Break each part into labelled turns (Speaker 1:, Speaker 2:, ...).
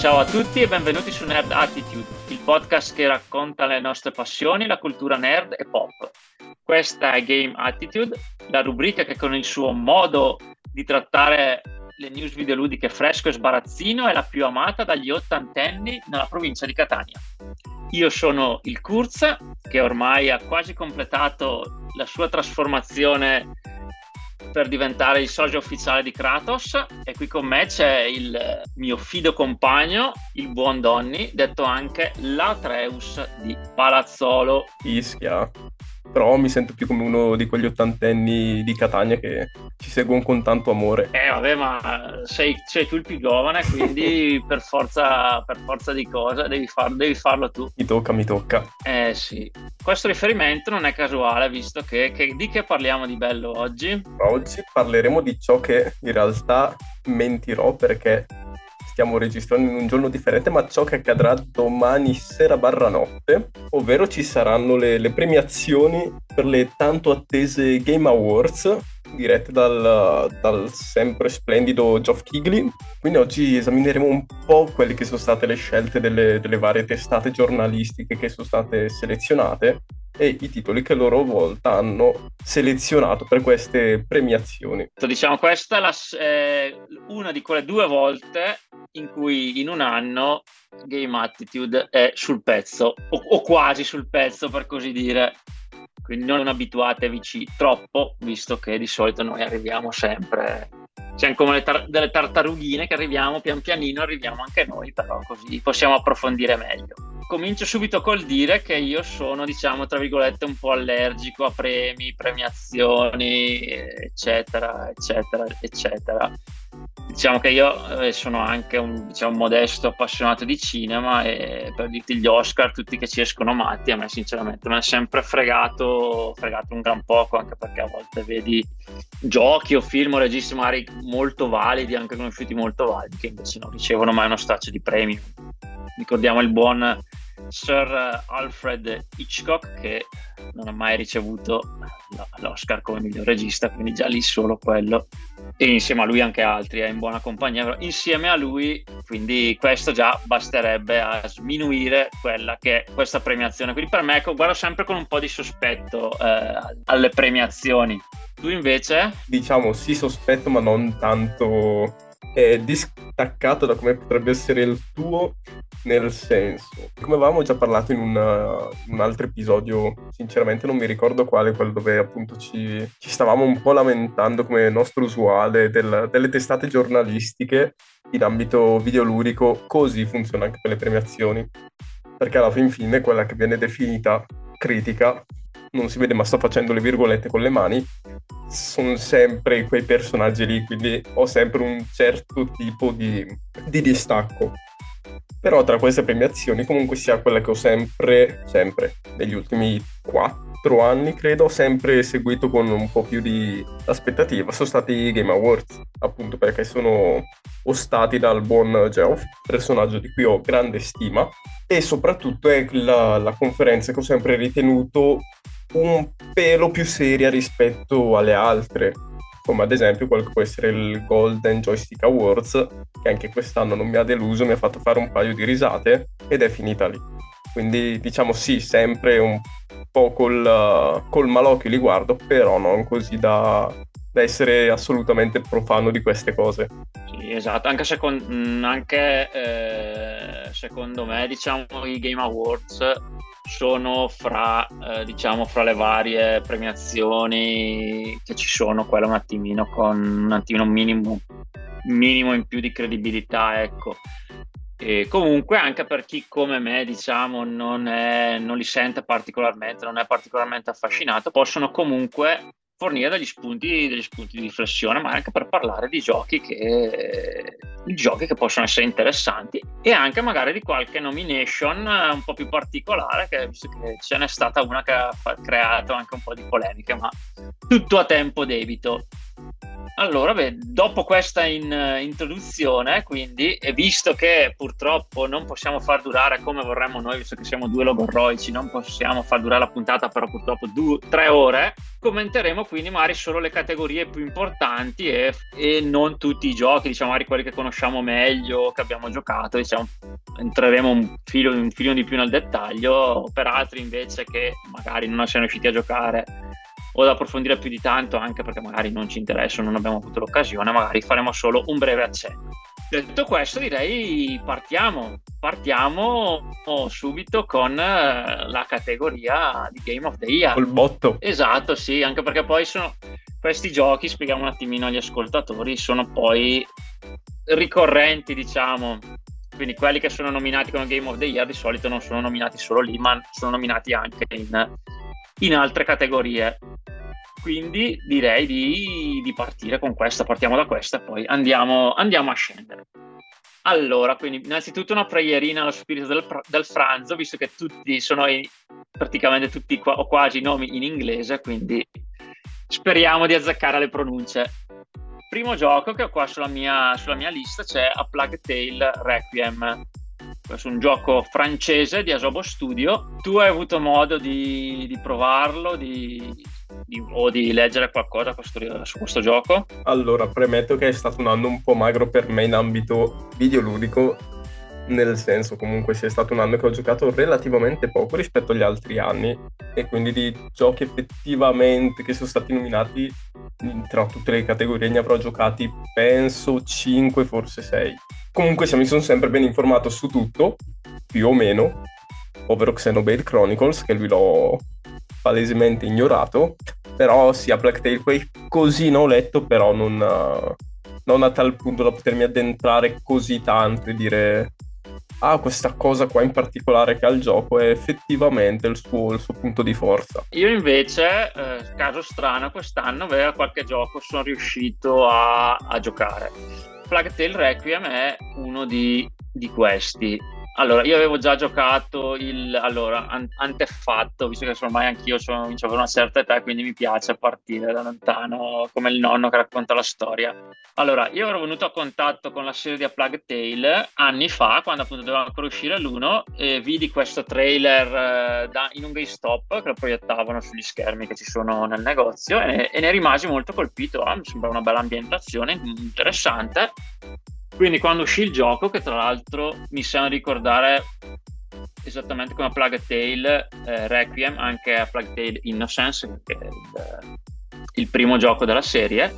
Speaker 1: Ciao a tutti e benvenuti su Nerd Attitude, il podcast che racconta le nostre passioni, la cultura nerd e pop. Questa è Game Attitude, la rubrica che con il suo modo di trattare le news videoludiche fresco e sbarazzino è la più amata dagli ottantenni nella provincia di Catania. Io sono il Kurz, che ormai ha quasi completato la sua trasformazione per diventare il socio ufficiale di Kratos e qui con me c'è il mio fido compagno, il buon Donny, detto anche l'Atreus di Palazzolo.
Speaker 2: Ischia però mi sento più come uno di quegli ottantenni di Catania che ci seguono con tanto amore.
Speaker 1: Eh vabbè, ma sei, sei tu il più giovane, quindi per, forza, per forza di cosa devi, far, devi, farlo tu.
Speaker 2: Mi tocca, mi tocca.
Speaker 1: Eh sì. Questo riferimento non è casuale, visto che, che di che parliamo di bello oggi?
Speaker 2: Oggi parleremo di ciò che in realtà mentirò perché stiamo registrando in un giorno differente, ma ciò che accadrà domani sera barra notte, ovvero ci saranno le, le premiazioni per le tanto attese Game Awards dirette dal, dal, sempre splendido Geoff Kigley. Quindi oggi esamineremo un po' quelle che sono state le scelte delle, delle varie testate giornalistiche che sono state selezionate e i titoli che a loro volta hanno selezionato per queste premiazioni.
Speaker 1: Diciamo, questa è la, eh, una di quelle due volte in cui in un anno Game Attitude è sul pezzo, o, o quasi sul pezzo per così dire. Quindi non abituatevi troppo, visto che di solito noi arriviamo sempre siamo come tar- delle tartarughine che arriviamo pian pianino, arriviamo anche noi, però così possiamo approfondire meglio. Comincio subito col dire che io sono, diciamo, tra virgolette, un po' allergico a premi, premiazioni, eccetera, eccetera, eccetera diciamo che io eh, sono anche un diciamo, modesto appassionato di cinema e per dirti gli Oscar, tutti che ci escono matti, a me sinceramente mi è sempre fregato, fregato un gran poco, anche perché a volte vedi giochi o film o registi magari molto validi, anche conosciuti molto validi, che invece non ricevono mai uno staccio di premi. Ricordiamo il buon Sir Alfred Hitchcock che non ha mai ricevuto l'Oscar come miglior regista, quindi già lì solo quello. E insieme a lui anche altri, è in buona compagnia, però insieme a lui, quindi questo già basterebbe a sminuire quella che è questa premiazione. Quindi per me ecco, guardo sempre con un po' di sospetto eh, alle premiazioni. Tu invece?
Speaker 2: Diciamo sì sospetto, ma non tanto è distaccato da come potrebbe essere il tuo, nel senso, come avevamo già parlato in, una, un altro episodio, sinceramente non mi ricordo quale, quello dove appunto ci, ci stavamo un po' lamentando come nostro usuale del, delle testate giornalistiche in ambito videoludico, così funziona anche per le premiazioni, perché alla fin fine quella che viene definita critica non si vede ma sto facendo le virgolette con le mani, sono sempre quei personaggi lì, quindi ho sempre un certo tipo di, di distacco. Però tra queste premiazioni comunque sia quella che ho sempre, sempre, negli ultimi quattro anni credo, ho sempre seguito con un po' più di aspettativa, sono stati i Game Awards, appunto perché sono ostati dal buon Geoff, personaggio di cui ho grande stima, e soprattutto è la, la conferenza che ho sempre ritenuto un pelo più seria rispetto alle altre, come ad esempio quello che può essere il Golden Joystick Awards, che anche quest'anno non mi ha deluso, mi ha fatto fare un paio di risate ed è finita lì. Quindi diciamo sì, sempre un po' col, col malocchio li guardo, però non così da, da essere assolutamente profano di queste cose.
Speaker 1: Sì, esatto, anche, secondo, anche eh, secondo me diciamo i Game Awards sono fra, eh, diciamo, fra le varie premiazioni che ci sono, quella un attimino con un attimino minimo, minimo in più di credibilità, ecco. E comunque anche per chi come me diciamo non, è, non li sente particolarmente, non è particolarmente affascinato, possono comunque fornire degli spunti, degli spunti di riflessione, ma anche per parlare di giochi che, di giochi che possono essere interessanti e anche magari di qualche nomination un po' più particolare, che, che ce n'è stata una che ha creato anche un po' di polemiche, ma tutto a tempo debito. Allora, beh, dopo questa in, uh, introduzione, quindi, e visto che purtroppo non possiamo far durare come vorremmo noi, visto che siamo due logorroici, non possiamo far durare la puntata, però purtroppo due, tre ore, commenteremo quindi magari solo le categorie più importanti e, e, non tutti i giochi, diciamo magari quelli che conosciamo meglio, che abbiamo giocato, diciamo, entreremo un filo, un filo di più nel dettaglio, per altri invece che magari non siamo riusciti a giocare o da approfondire più di tanto, anche perché magari non ci interessa, non abbiamo avuto l'occasione, magari faremo solo un breve accenno. Detto questo, direi partiamo. Partiamo subito con eh, la categoria di Game of the Year.
Speaker 2: Col botto.
Speaker 1: Esatto, sì, anche perché poi sono questi giochi, spieghiamo un attimino agli ascoltatori, sono poi ricorrenti, diciamo. Quindi quelli che sono nominati come Game of the Year di solito non sono nominati solo lì, ma sono nominati anche in, in altre categorie. Quindi direi di, di, partire con questa, partiamo da questa e poi andiamo, andiamo, a scendere. Allora, quindi innanzitutto una preierina allo spirito del, del franzo, visto che tutti sono in, praticamente tutti o quasi nomi in inglese, quindi speriamo di azzeccare le pronunce. Primo gioco che ho qua sulla mia, sulla mia lista c'è A Plague Tale Requiem è un gioco francese di Asobo Studio. Tu hai avuto modo di, di provarlo di, di, o di leggere qualcosa su questo gioco?
Speaker 2: Allora, premetto che è stato un anno un po' magro per me in ambito videoludico, nel senso comunque sia stato un anno che ho giocato relativamente poco rispetto agli altri anni e quindi di giochi effettivamente che sono stati nominati tra tutte le categorie ne avrò giocati penso 5 forse 6 Comunque mi sono sempre ben informato su tutto, più o meno, ovvero Xenoblade Chronicles, che lui l'ho palesemente ignorato, però sia Black Tail ne ho letto, però non, non a tal punto da potermi addentrare così tanto e dire ah, questa cosa qua in particolare che ha il gioco è effettivamente il suo, il suo punto di forza.
Speaker 1: Io invece, eh, caso strano, quest'anno aveva qualche gioco sono riuscito a, a giocare. Plague Requiem è uno di, di questi. Allora, io avevo già giocato il allora, an- antefatto, visto che ormai anch'io sono, avere una certa età, quindi mi piace partire da lontano, come il nonno che racconta la storia. Allora, io ero venuto a contatto con la serie di A Plague Tale anni fa, quando appunto doveva ancora uscire l'uno, e vidi questo trailer eh, da, in un GameStop che lo proiettavano sugli schermi che ci sono nel negozio e, e ne rimasi molto colpito. Ah, mi sembra una bella ambientazione, interessante quindi quando uscì il gioco, che tra l'altro mi sembra ricordare esattamente come a Plague Tale eh, Requiem, anche a Plague Tale Innocence, che è il, il, primo gioco della serie,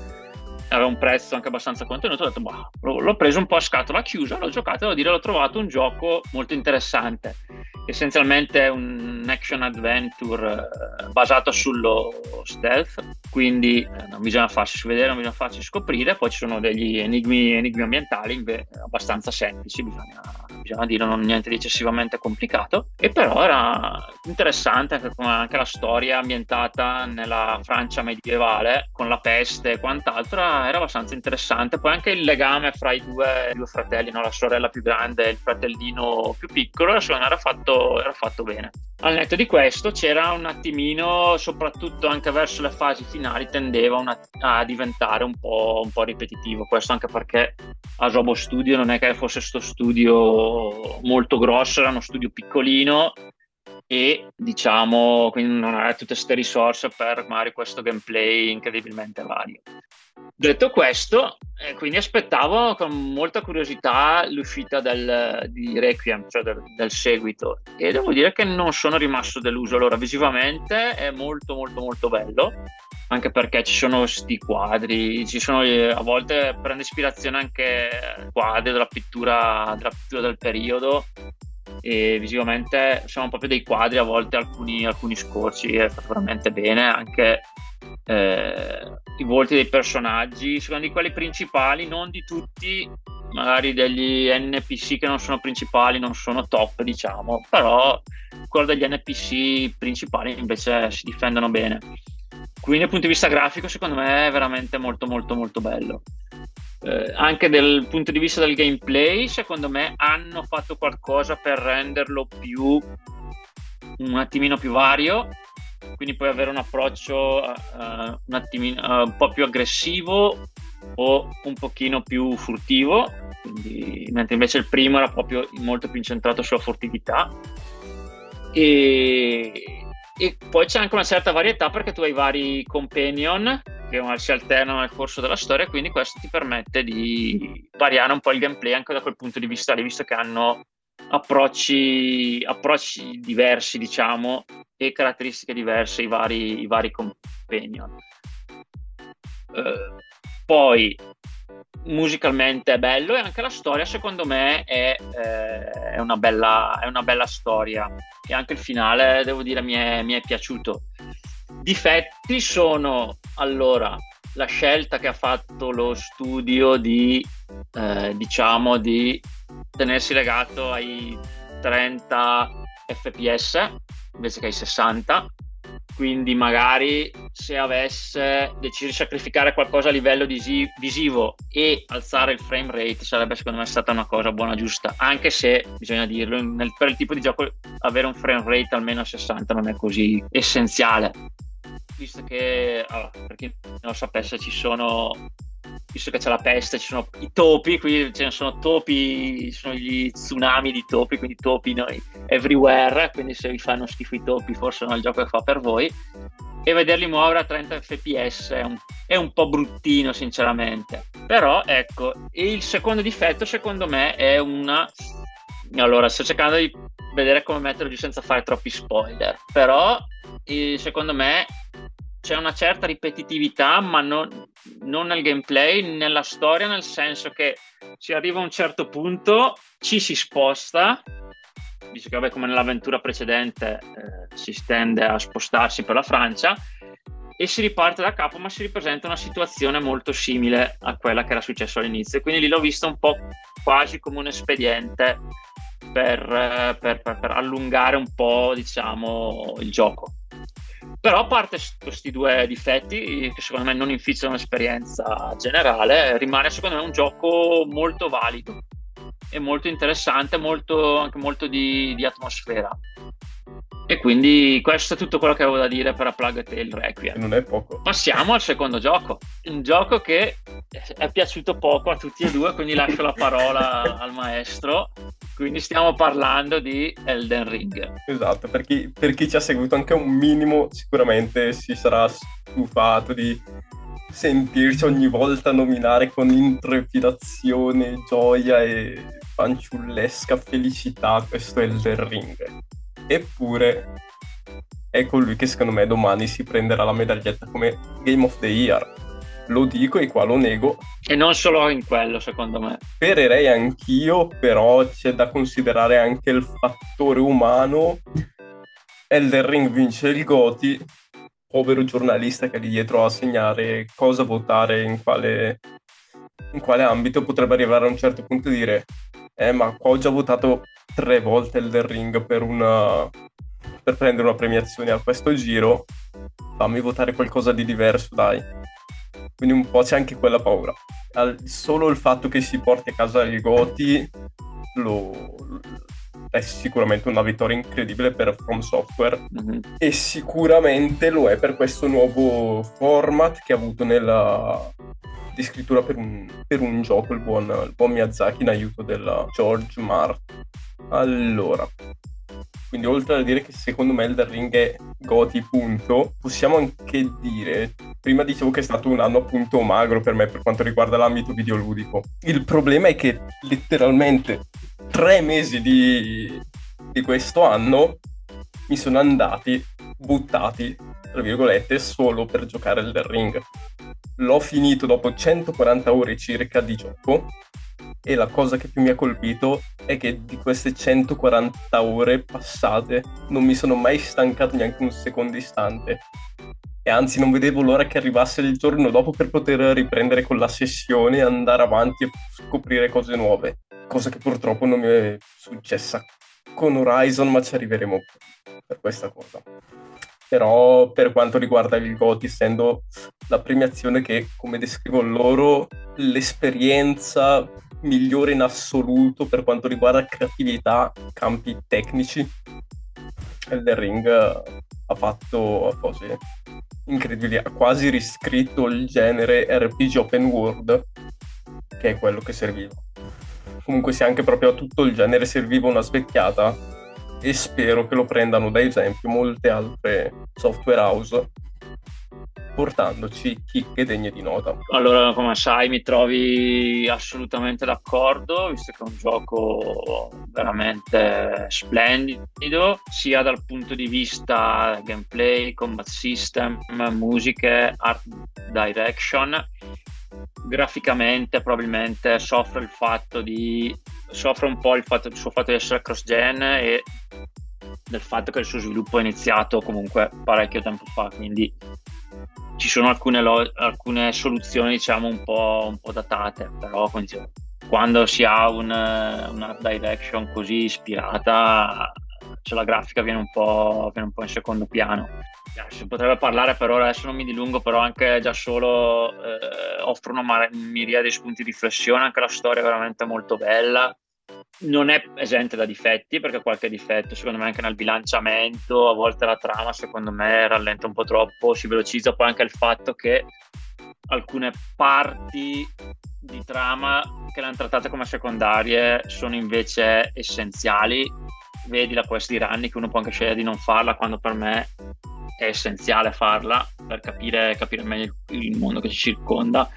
Speaker 1: aveva un prezzo anche abbastanza contenuto, ho detto, bah, l'ho preso un po' a scatola chiusa, l'ho giocato e devo dire, l'ho trovato un gioco molto interessante essenzialmente è un action adventure eh, basato sullo stealth, quindi eh, non bisogna farsi vedere, non bisogna farsi scoprire, poi ci sono degli enigmi, enigmi ambientali abbastanza semplici, bisogna, bisogna dire, non niente di eccessivamente complicato, e però era interessante anche, anche la storia ambientata nella Francia medievale, con la peste e quant'altro, era, abbastanza interessante, poi anche il legame fra i due, due fratelli, no? la sorella più grande e il fratellino più piccolo, secondo me era fatto era fatto bene. Al netto di questo c'era un attimino, soprattutto anche verso le fasi finali, tendeva una, a diventare un po', un po', ripetitivo. Questo anche perché Asobo Studio non è che fosse questo studio molto grosso, era uno studio piccolino e diciamo quindi non aveva tutte queste risorse per magari questo gameplay incredibilmente vario. Detto questo, eh, quindi aspettavo con molta curiosità l'uscita del, di Requiem, cioè del, del, seguito, e devo dire che non sono rimasto deluso. Allora, visivamente è molto molto molto bello, anche perché ci sono sti quadri, ci sono, eh, a volte prende ispirazione anche quadri della pittura, della pittura del periodo, e visivamente sono proprio dei quadri, a volte alcuni, alcuni scorci, è fatto veramente bene, anche eh, i volti dei personaggi, sono di quelli principali, non di tutti, magari degli NPC che non sono principali, non sono top, diciamo, però quello degli NPC principali invece si difendono bene. Quindi dal punto di vista grafico, secondo me è veramente molto molto molto bello. Eh, anche dal punto di vista del gameplay, secondo me hanno fatto qualcosa per renderlo più un attimino più vario quindi puoi avere un approccio uh, un, attimino, uh, un po' più aggressivo o un pochino più furtivo, quindi, mentre invece il primo era proprio molto più incentrato sulla furtività. E, e poi c'è anche una certa varietà perché tu hai vari companion che si alternano nel corso della storia, quindi questo ti permette di variare un po' il gameplay anche da quel punto di vista lì, visto che hanno approcci, approcci diversi, diciamo, e caratteristiche diverse i vari, i vari companion. Uh, poi musicalmente è bello e anche la storia secondo me è, eh, è, una, bella, è una, bella, storia. E anche il finale devo dire mi è, mi è piaciuto. Difetti sono allora la scelta che ha fatto lo studio di eh, diciamo di tenersi legato ai 30 fps invece che ai 60 quindi magari se avesse deciso di sacrificare qualcosa a livello disi- visivo e alzare il frame rate sarebbe secondo me stata una cosa buona giusta. Anche se bisogna dirlo nel, per il tipo di gioco avere un frame rate almeno a 60 non è così essenziale. Visto che allora, per chi non lo sapesse ci sono visto che c'è la peste, ci sono i topi, qui ce ne sono topi, ci sono gli tsunami di topi, quindi topi noi everywhere, quindi se vi fanno schifo i topi forse non è il gioco che fa per voi. E vederli muovere a 30 fps è un, è un po' bruttino sinceramente. Però ecco, il secondo difetto secondo me è una... Allora, sto cercando di vedere come metterlo giù senza fare troppi spoiler, però secondo me c'è una certa ripetitività, ma non, non, nel gameplay, nella storia, nel senso che si arriva a un certo punto, ci si sposta, visto che vabbè, come nell'avventura precedente eh, si stende a spostarsi per la Francia, e si riparte da capo, ma si ripresenta una situazione molto simile a quella che era successa all'inizio. Quindi lì l'ho visto un po' quasi come un espediente per, eh, per, per, per allungare un po', diciamo, il gioco. Però a parte questi due difetti, che secondo me non inficiano l'esperienza generale, rimane secondo me un gioco molto valido e molto interessante, molto, anche molto di, di atmosfera. E quindi questo è tutto quello che avevo da dire per A Plague Tale Requiem.
Speaker 2: Non è poco.
Speaker 1: Passiamo al secondo gioco, un gioco che è piaciuto poco a tutti e due, quindi lascio la parola al maestro. Quindi stiamo parlando di Elden Ring.
Speaker 2: Esatto, per chi, per chi ci ha seguito anche un minimo sicuramente si sarà stufato di sentirci ogni volta nominare con intrepidazione, gioia e fanciullesca felicità questo Elden Ring. Eppure è colui che secondo me domani si prenderà la medaglietta come Game of the Year. Lo dico e qua lo nego.
Speaker 1: E non solo in quello, secondo me.
Speaker 2: Spererei anch'io, però c'è da considerare anche il fattore umano. Elden Ring vince il Goti, povero giornalista che è lì dietro a segnare cosa votare in quale, in quale ambito, potrebbe arrivare a un certo punto e dire eh ma qua ho già votato tre volte Elden Ring per, una, per prendere una premiazione a questo giro, fammi votare qualcosa di diverso, dai. Quindi un po' c'è anche quella paura. Al, solo il fatto che si porti a casa il Goti lo, è sicuramente una vittoria incredibile per From Software mm-hmm. e sicuramente lo è per questo nuovo format che ha avuto nella, di scrittura per un, per un gioco, il buon, il buon, Miyazaki in aiuto della George Martin. Allora, quindi oltre a dire che secondo me Elden Ring è Goti punto, possiamo anche dire, prima dicevo che è stato un anno appunto magro per me per quanto riguarda l'ambito videoludico. Il problema è che letteralmente tre mesi di, di questo anno mi sono andati buttati, tra virgolette, solo per giocare Elden Ring l'ho finito dopo 140 ore circa di gioco e la cosa che più mi ha colpito è che di queste 140 ore passate non mi sono mai stancato neanche un secondo istante. E anzi non vedevo l'ora che arrivasse il giorno dopo per poter riprendere con la sessione andare avanti e scoprire cose nuove, cosa che purtroppo non mi è successa. Con Horizon, ma ci arriveremo per questa cosa però per quanto riguarda il GOTY, essendo la premiazione che, come descrivo loro, l'esperienza migliore in assoluto per quanto riguarda creatività, campi tecnici, Elden Ring ha fatto cose incredibili, ha quasi riscritto il genere RPG open world, che è quello che serviva. Comunque se anche proprio a tutto il genere serviva una svecchiata e spero che lo prendano da esempio molte altre software house portandoci chicche degne di nota.
Speaker 1: Allora, come sai, mi trovi assolutamente d'accordo, visto che è un gioco veramente splendido, sia dal punto di vista gameplay, combat system, musiche, art direction. Graficamente probabilmente soffre il fatto di soffre un po' il, fatto, il suo fatto di essere cross gen e del fatto che il suo sviluppo è iniziato comunque parecchio tempo fa, quindi ci sono alcune, lo- alcune soluzioni diciamo un po', un po datate, però quando si ha un, una direction così ispirata, cioè la grafica viene un, po', viene un po' in secondo piano. Si potrebbe parlare per ora, adesso non mi dilungo, però anche già solo eh, offre una miriade di spunti di riflessione, anche la storia è veramente molto bella non è esente da difetti perché qualche difetto secondo me anche nel bilanciamento a volte la trama secondo me rallenta un po' troppo si velocizza. Poi anche il fatto che alcune parti di trama che le hanno trattate come secondarie sono invece essenziali. Vedi la quest di Ranni che uno può anche scegliere di non farla quando per me è essenziale farla per capire, capire meglio il mondo che ci circonda.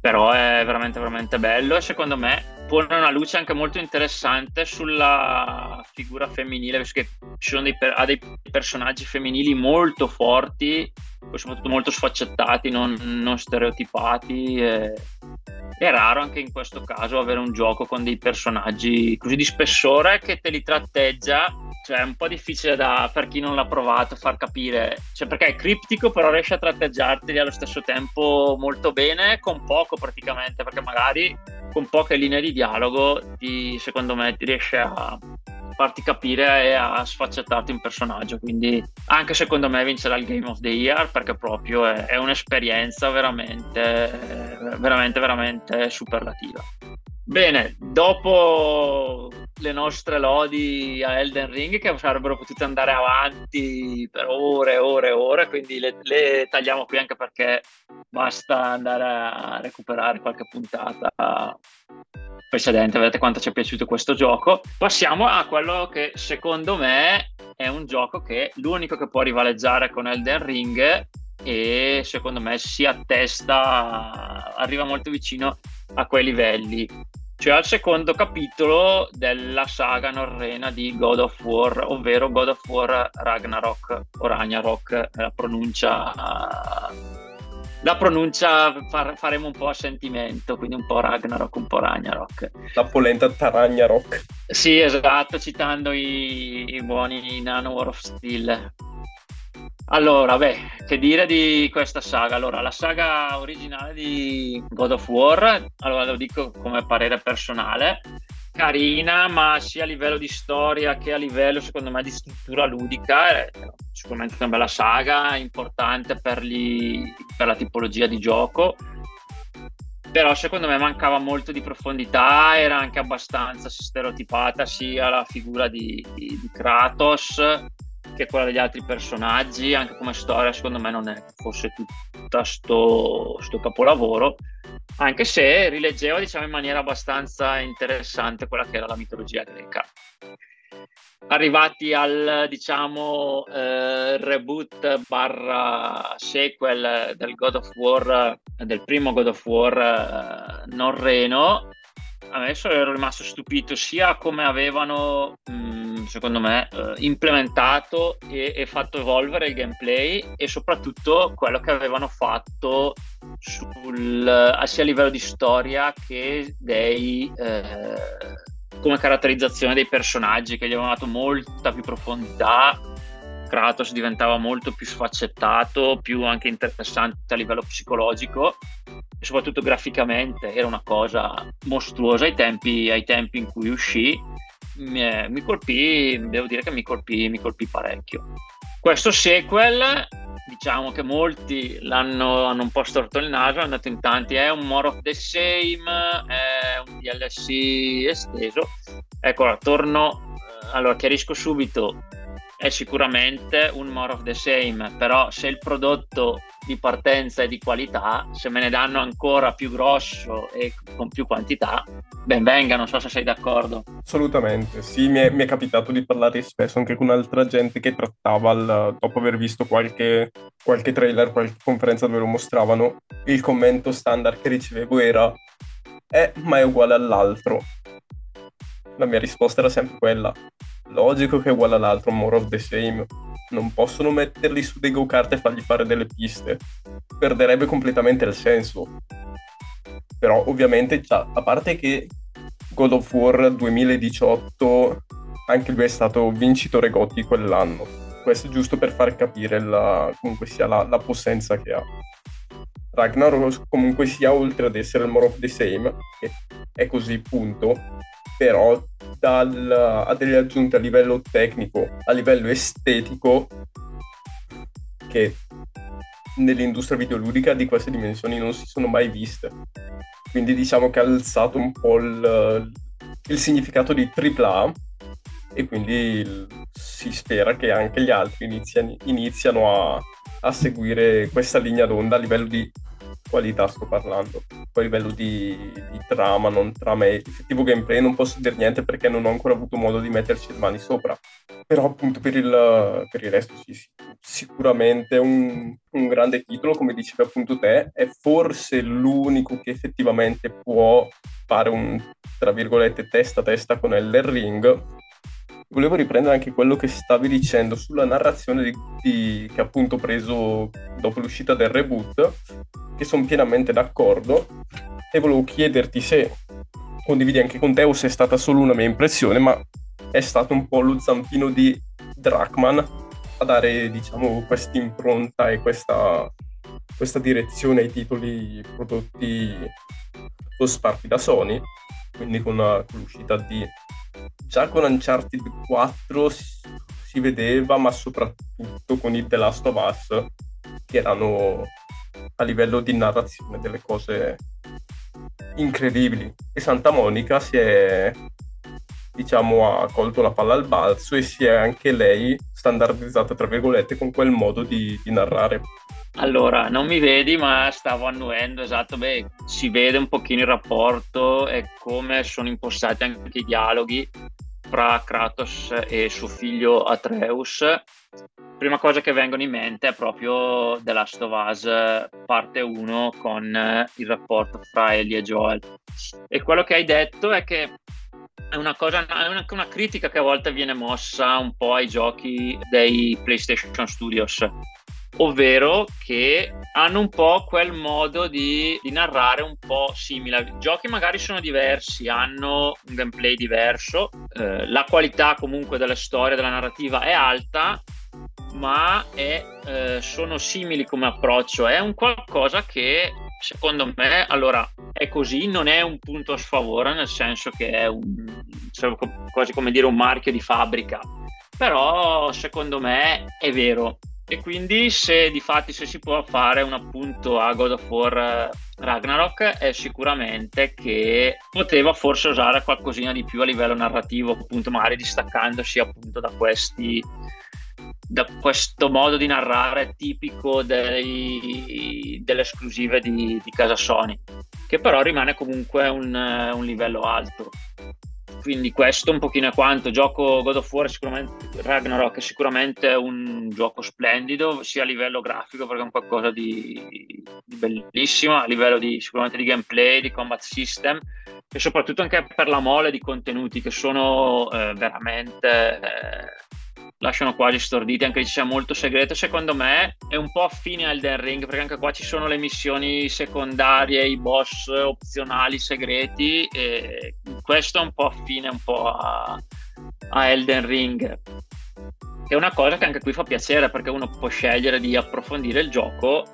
Speaker 1: Però è veramente veramente bello e secondo me pone una luce anche molto interessante sulla figura femminile perché dei, ha dei personaggi femminili molto forti poi soprattutto molto sfaccettati non, non stereotipati e, è raro anche in questo caso avere un gioco con dei personaggi così di spessore che te li tratteggia cioè è un po' difficile da, per chi non l'ha provato far capire, cioè perché è criptico però riesce a tratteggiarteli allo stesso tempo molto bene con poco praticamente, perché magari con poche linee di dialogo ti, secondo me ti riesce a farti capire e a sfaccettarti un personaggio, quindi anche secondo me vincerà il Game of the Year perché proprio è, è un'esperienza veramente, veramente, veramente superlativa. Bene, dopo le nostre lodi a Elden Ring che sarebbero potute andare avanti per ore e ore e ore, quindi le, le, tagliamo qui anche perché basta andare a recuperare qualche puntata precedente, vedete quanto ci è piaciuto questo gioco. Passiamo a quello che secondo me è un gioco che l'unico che può rivaleggiare con Elden Ring e secondo me si attesta, arriva molto vicino a quei livelli cioè al secondo capitolo della saga norrena di God of War, ovvero God of War Ragnarok o Ragnarok, la pronuncia, la pronuncia far, faremo un po' a sentimento, quindi un po' Ragnarok, un po' Ragnarok.
Speaker 2: La polenta Ragnarok.
Speaker 1: Sì, esatto, citando i, i buoni Nano War of Steel. Allora, beh, che dire di questa saga? Allora, la saga originale di God of War, allora lo dico come parere personale, carina, ma sia a livello di storia che a livello, secondo me, di struttura ludica, è sicuramente una bella saga, importante per, gli, per la tipologia di gioco, però secondo me mancava molto di profondità, era anche abbastanza stereotipata sia la figura di, di, di Kratos che quella degli altri personaggi, anche come storia secondo me non è che fosse tutta sto, sto capolavoro, anche se rileggeva diciamo in maniera abbastanza interessante quella che era la mitologia greca. Arrivati al diciamo eh, reboot barra sequel del God of War, del primo God of War eh, norreno, adesso ero rimasto stupito sia come avevano, mm, secondo me, eh, implementato e, e, fatto evolvere il gameplay e soprattutto quello che avevano fatto sul, sia a livello di storia che dei, eh, come caratterizzazione dei personaggi che gli avevano dato molta più profondità Kratos diventava molto più sfaccettato, più anche interessante a livello psicologico e soprattutto graficamente era una cosa mostruosa ai tempi, ai tempi in cui uscì. Mi, mi, colpì, devo dire che mi colpì, mi colpì parecchio. Questo sequel, diciamo che molti l'hanno hanno un po' storto il naso, hanno detto in tanti è un more of the same, è un DLC esteso. Ecco, torno, allora chiarisco subito, è sicuramente un more of the same, però se il prodotto di partenza è di qualità, se me ne danno ancora più grosso e con più quantità, ben venga, non so se sei d'accordo.
Speaker 2: Assolutamente, sì, mi è, mi è capitato di parlare spesso anche con altra gente che trattava, il, dopo aver visto qualche, qualche trailer, qualche conferenza dove lo mostravano, il commento standard che ricevevo era eh, ma è uguale all'altro. La mia risposta era sempre quella, logico che è uguale all'altro, more of the same. Non possono metterli su dei go-kart e fargli fare delle piste. Perderebbe completamente il senso. Però ovviamente, già, a parte che God of War 2018, anche lui è stato vincitore Gotti quell'anno. Questo è giusto per far capire la, comunque sia la, la possenza che ha. Ragnarok comunque sia oltre ad essere il more of the same, è così punto, però dal, ha delle aggiunte a livello tecnico, a livello estetico, che nell'industria videoludica di queste dimensioni non si sono mai viste. Quindi diciamo che ha alzato un po' il, il significato di AAA e quindi si spera che anche gli altri iniziano, iniziano a, a seguire questa linea d'onda a livello di qualità sto parlando. Poi a livello di, di trama, non trama e effettivo gameplay non posso dire niente perché non ho ancora avuto modo di metterci le mani sopra. Però appunto per il, per il resto sì, sì, sicuramente un, un grande titolo, come dicevi appunto te, è forse l'unico che effettivamente può fare un, tra virgolette, testa a testa con Elden Ring, volevo riprendere anche quello che stavi dicendo sulla narrazione di, di, che appunto ho preso dopo l'uscita del reboot, che sono pienamente d'accordo e volevo chiederti se condividi anche con te o se è stata solo una mia impressione, ma è stato un po' lo zampino di Drachman a dare, diciamo, questa impronta e questa, questa direzione ai titoli prodotti o sparti da Sony, quindi con, l'uscita di già con Uncharted 4 si vedeva, ma soprattutto con il The Last of Us, che erano a livello di narrazione delle cose incredibili. E Santa Monica si è, diciamo, ha colto la palla al balzo e si è anche lei standardizzata, tra virgolette, con quel modo di, di narrare.
Speaker 1: Allora, non mi vedi, ma stavo annuendo, esatto, beh, si vede un pochino il rapporto e come sono impostati anche i dialoghi fra Kratos e suo figlio Atreus. Prima cosa che vengono in mente è proprio The Last of Us parte 1 con il rapporto fra Ellie e Joel. E quello che hai detto è che è una, cosa, è una, una critica che a volte viene mossa un po' ai giochi dei PlayStation Studios ovvero che hanno un po' quel modo di, di, narrare un po' simile. I giochi magari sono diversi, hanno un gameplay diverso, eh, la qualità comunque della storia, della narrativa è alta, ma è, eh, sono simili come approccio. È un qualcosa che secondo me, allora, è così, non è un punto a sfavore, nel senso che è un, cioè, quasi come dire un marchio di fabbrica, però secondo me è vero e quindi se di fatti se si può fare un appunto a God of War eh, Ragnarok è sicuramente che poteva forse usare qualcosina di più a livello narrativo, appunto magari distaccandosi appunto da questi da questo modo di narrare tipico dei, delle esclusive di, di, casa Sony, che però rimane comunque un, un livello alto quindi questo un pochino è quanto. Gioco God of War sicuramente Ragnarok è sicuramente un gioco splendido sia a livello grafico perché è un qualcosa di, di bellissimo a livello di sicuramente di gameplay di combat system e soprattutto anche per la mole di contenuti che sono eh, veramente eh, lasciano quasi storditi, anche se c'è molto segreto. Secondo me è un po' affine a Elden Ring, perché anche qua ci sono le missioni secondarie, i boss opzionali segreti, e questo è un po' affine un po' a, a Elden Ring. È una cosa che anche qui fa piacere perché uno può scegliere di approfondire il gioco.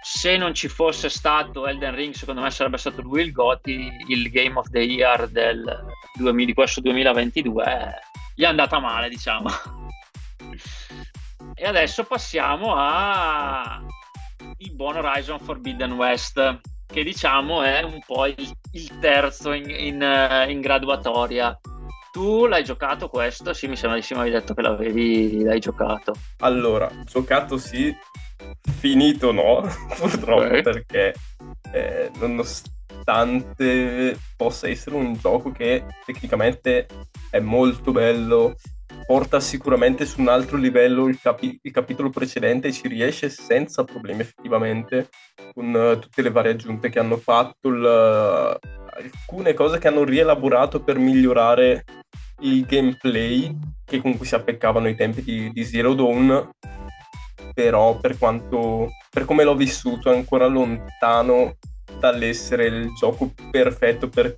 Speaker 1: Se non ci fosse stato Elden Ring, secondo me sarebbe stato lui il Goti, il Game of the Year del, di questo 2022. Gli è andata male, diciamo. E adesso passiamo a il buon Horizon Forbidden West, che diciamo è un po' il, il terzo in, in, in, graduatoria. tu l'hai giocato questo? Sì, mi sembra di sì, mi avevi detto che l'avevi l'hai giocato.
Speaker 2: Allora, giocato sì, finito no, purtroppo, okay. perché eh, nonostante possa essere un gioco che tecnicamente è molto bello, porta sicuramente su un altro livello il, capi- il capitolo precedente e ci riesce senza problemi effettivamente con uh, tutte le varie aggiunte che hanno fatto, il, uh, alcune cose che hanno rielaborato per migliorare il gameplay che comunque si appeccavano ai tempi di, di Zero Dawn però per quanto per come l'ho vissuto è ancora lontano dall'essere il gioco perfetto per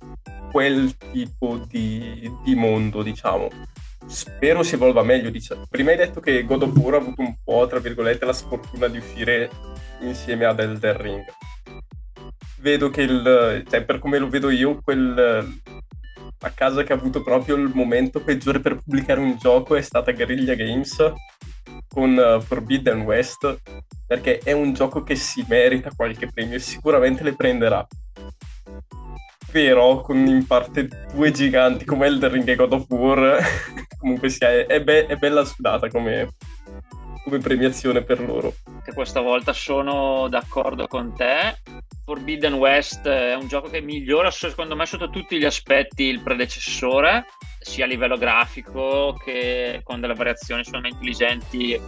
Speaker 2: quel tipo di, di mondo diciamo spero si evolva meglio diciamo. prima hai detto che God of War ha avuto un po' tra virgolette la sfortuna di uscire insieme ad Elden Ring vedo che il cioè per come lo vedo io quel a casa che ha avuto proprio il momento peggiore per pubblicare un gioco è stata Guerrilla Games con uh, Forbidden West perché è un gioco che si merita qualche premio e sicuramente le prenderà però con in parte due giganti come Elden Ring e God of War comunque sia, è, be- è bella sudata come, come premiazione per loro.
Speaker 1: Che questa volta sono d'accordo con te. Forbidden West è un gioco che migliora secondo me sotto tutti gli aspetti il predecessore, sia a livello grafico che con delle variazioni solamente intelligenti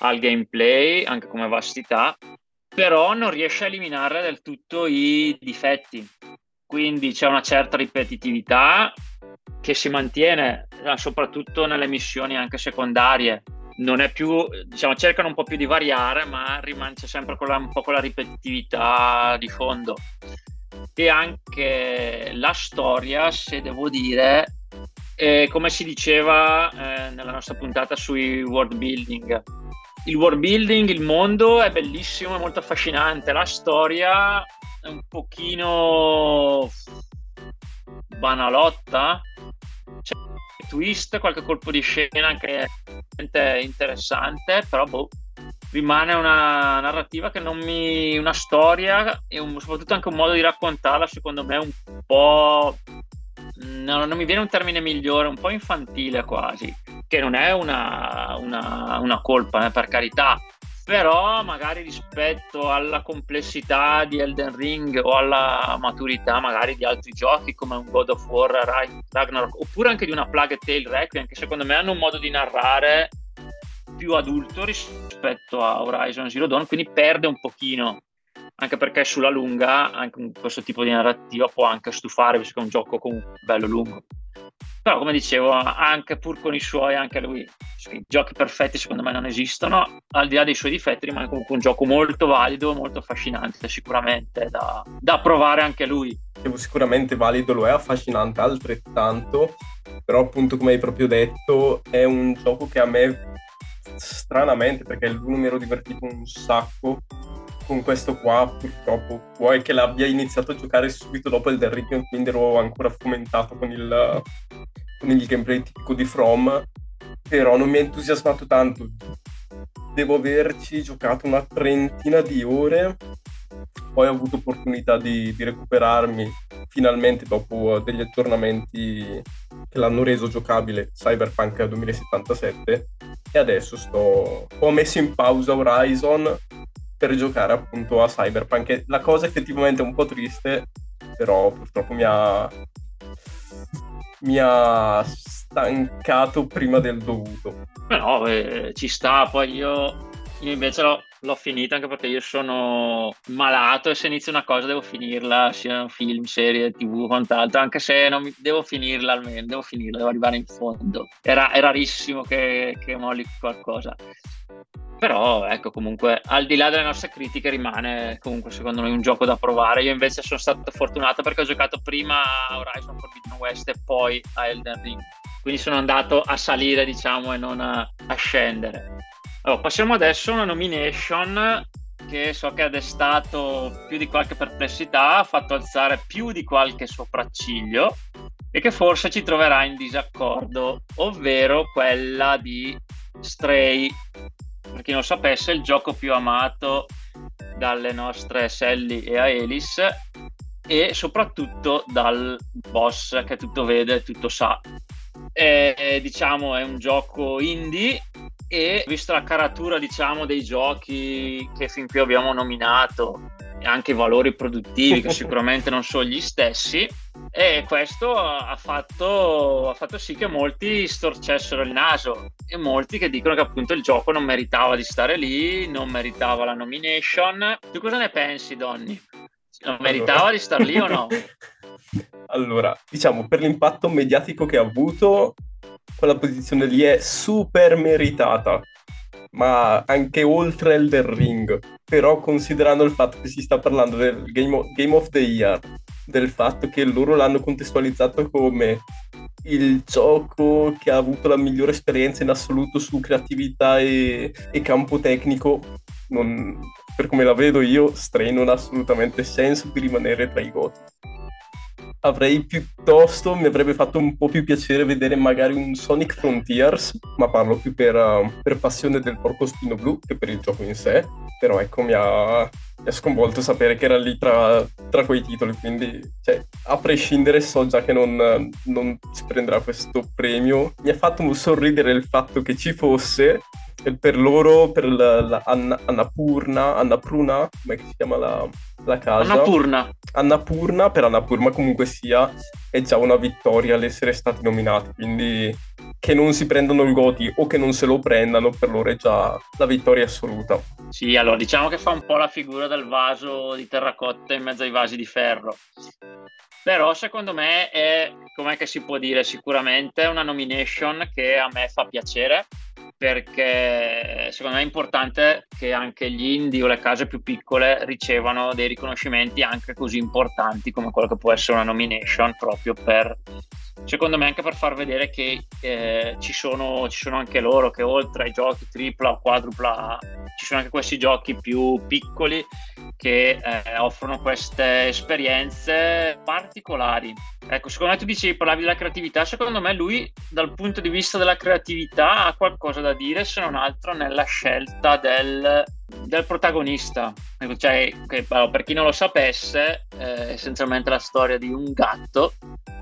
Speaker 1: al gameplay, anche come vastità, però non riesce a eliminare del tutto i difetti. Quindi c'è una certa ripetitività che si mantiene eh, soprattutto nelle missioni anche secondarie non è più, diciamo, cercano un po' più di variare, ma rimane sempre quella, un po' quella ripetitività di fondo. E anche la storia, se devo dire, come si diceva eh, nella nostra puntata sui world building, il world building, il mondo è bellissimo, è molto affascinante, la storia è un pochino banalotta, c'è twist, qualche colpo di scena che è interessante, però boh, rimane una narrativa che non mi... una storia e un, soprattutto anche un modo di raccontarla secondo me un po'... No, non mi viene un termine migliore, un po' infantile quasi, che non è una, una, una colpa, eh, per carità, però magari rispetto alla complessità di Elden Ring o alla maturità magari di altri giochi come un God of War Ragnarok oppure anche di una Plague Tale Requiem che secondo me hanno un modo di narrare più adulto rispetto a Horizon Zero Dawn quindi perde un pochino anche perché sulla lunga anche questo tipo di narrativa può anche stufare visto che è un gioco comunque bello lungo. Però come dicevo anche pur con i suoi anche lui i giochi perfetti secondo me non esistono. Al di là dei suoi difetti rimane comunque un gioco molto valido molto affascinante sicuramente da, da provare anche lui.
Speaker 2: Sicuramente valido lo è affascinante altrettanto però appunto come hai proprio detto è un gioco che a me stranamente perché mi ero divertito un sacco con questo qua purtroppo vuoi che l'abbia iniziato a giocare subito dopo il Ring quindi ero ancora fomentato con il, con il gameplay tipico di From però non mi ha entusiasmato tanto. Devo averci giocato una trentina di ore poi ho avuto opportunità di, di recuperarmi finalmente dopo degli aggiornamenti che l'hanno reso giocabile Cyberpunk 2077 e adesso sto ho messo in pausa Horizon per giocare appunto a Cyberpunk. La cosa effettivamente è un po' triste, però purtroppo mi ha, mi ha stancato prima del dovuto.
Speaker 1: No, eh, ci sta, poi io, io invece l'ho, l'ho finita anche perché io sono malato e se inizio una cosa devo finirla, sia film, serie, tv, quant'altro, anche se mi, devo finirla almeno, devo finirla, devo arrivare in fondo. Era, è rarissimo che, che molli qualcosa. Però ecco, comunque, al di là delle nostre critiche, rimane comunque secondo noi un gioco da provare. Io invece sono stato fortunato perché ho giocato prima a Horizon Forbidden West e poi a Elden Ring. Quindi sono andato a salire, diciamo, e non a, a scendere. Allora, passiamo adesso a una nomination che so che ha destato più di qualche perplessità, ha fatto alzare più di qualche sopracciglio e che forse ci troverà in disaccordo, ovvero quella di Stray per chi non sapesse, il gioco più amato dalle nostre Sally e Aelis e soprattutto dal boss che tutto vede e tutto sa. è, diciamo, è un gioco indie e visto la caratura diciamo, dei giochi che fin qui abbiamo nominato e anche i valori produttivi che sicuramente non sono gli stessi e questo ha fatto, ha fatto, sì che molti storcessero il naso e molti che dicono che appunto il gioco non meritava di stare lì, non meritava la nomination. Tu cosa ne pensi, Donny? Non meritava allora. di star lì o no?
Speaker 2: allora, diciamo, per l'impatto mediatico che ha avuto, quella posizione lì è super meritata, ma anche oltre Elden Ring. Però considerando il fatto che si sta parlando del Game of, Game of the Year, del fatto che loro l'hanno contestualizzato come il gioco che ha avuto la migliore esperienza in assoluto su creatività e, e campo tecnico, non, per come la vedo io, Stray non ha assolutamente senso di rimanere tra i goti avrei piuttosto, mi avrebbe fatto un po' più piacere vedere magari un Sonic Frontiers, ma parlo più per, uh, per passione del porco spino blu che per il gioco in sé, però ecco mi ha, mi ha sconvolto sapere che era lì tra, tra quei titoli, quindi cioè, a prescindere so già che non, non si prenderà questo premio. Mi ha fatto sorridere il fatto che ci fosse, per loro, per la, la Anna, Annapurna, Annapurna, come si chiama la, la casa?
Speaker 1: Annapurna.
Speaker 2: Annapurna, per Annapurna comunque sia, è già una vittoria l'essere stati nominati, quindi che non si prendano il Goti o che non se lo prendano, per loro è già la vittoria assoluta.
Speaker 1: Sì, allora diciamo che fa un po' la figura del vaso di terracotta in mezzo ai vasi di ferro. Però secondo me è, com'è che si può dire, sicuramente una nomination che a me fa piacere perché secondo me è importante che anche gli indie o le case più piccole ricevano dei riconoscimenti anche così importanti come quello che può essere una nomination proprio per secondo me anche per far vedere che eh, ci, sono, ci, sono, anche loro che oltre ai giochi tripla o quadrupla ci sono anche questi giochi più piccoli che eh, offrono queste esperienze particolari. Ecco, secondo me tu dicevi, parlavi della creatività, secondo me lui dal punto di vista della creatività ha qualcosa da dire se non altro nella scelta del, del protagonista. Ecco, cioè, che, per chi non lo sapesse, è essenzialmente la storia di un gatto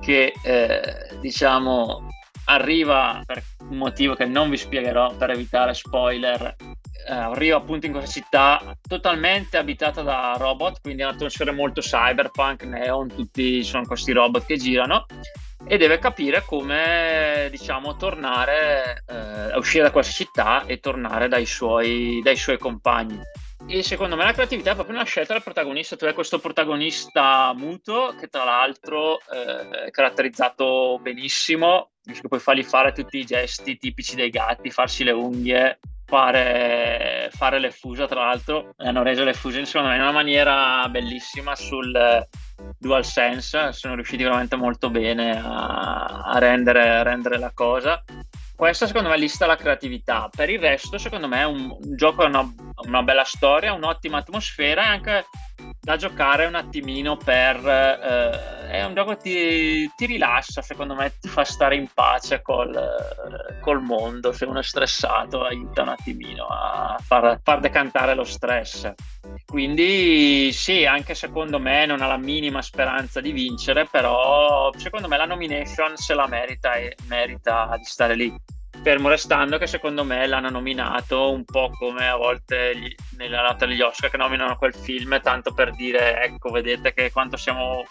Speaker 1: che eh, diciamo arriva per un motivo che non vi spiegherò per evitare spoiler eh, arriva appunto in questa città totalmente abitata da robot, quindi è un'atmosfera molto cyberpunk, neon, tutti sono questi robot che girano e deve capire come diciamo tornare eh, uscire da questa città e tornare dai suoi, dai suoi compagni e secondo me la creatività è proprio una scelta del protagonista. Tu hai questo protagonista muto che tra l'altro eh, è caratterizzato benissimo. Che puoi fargli fare tutti i gesti tipici dei gatti farsi le unghie fare, fare le fusa tra l'altro. Hanno reso le fusion secondo me in una maniera bellissima sul DualSense. Sono riusciti veramente molto bene a, a, rendere, a rendere la cosa questa secondo me lista la creatività. Per il resto secondo me è un, un gioco è una, una, bella storia un'ottima atmosfera e anche da giocare un attimino per eh, è un gioco che ti, ti, rilassa secondo me ti fa stare in pace col, col, mondo se uno è stressato aiuta un attimino a far, far decantare lo stress. Quindi sì anche secondo me non ha la minima speranza di vincere però secondo me la nomination se la merita e merita di stare lì fermo restando che secondo me l'hanno nominato un po' come a volte gli, nella lotta degli Oscar che nominano quel film tanto per dire ecco vedete che quanto siamo,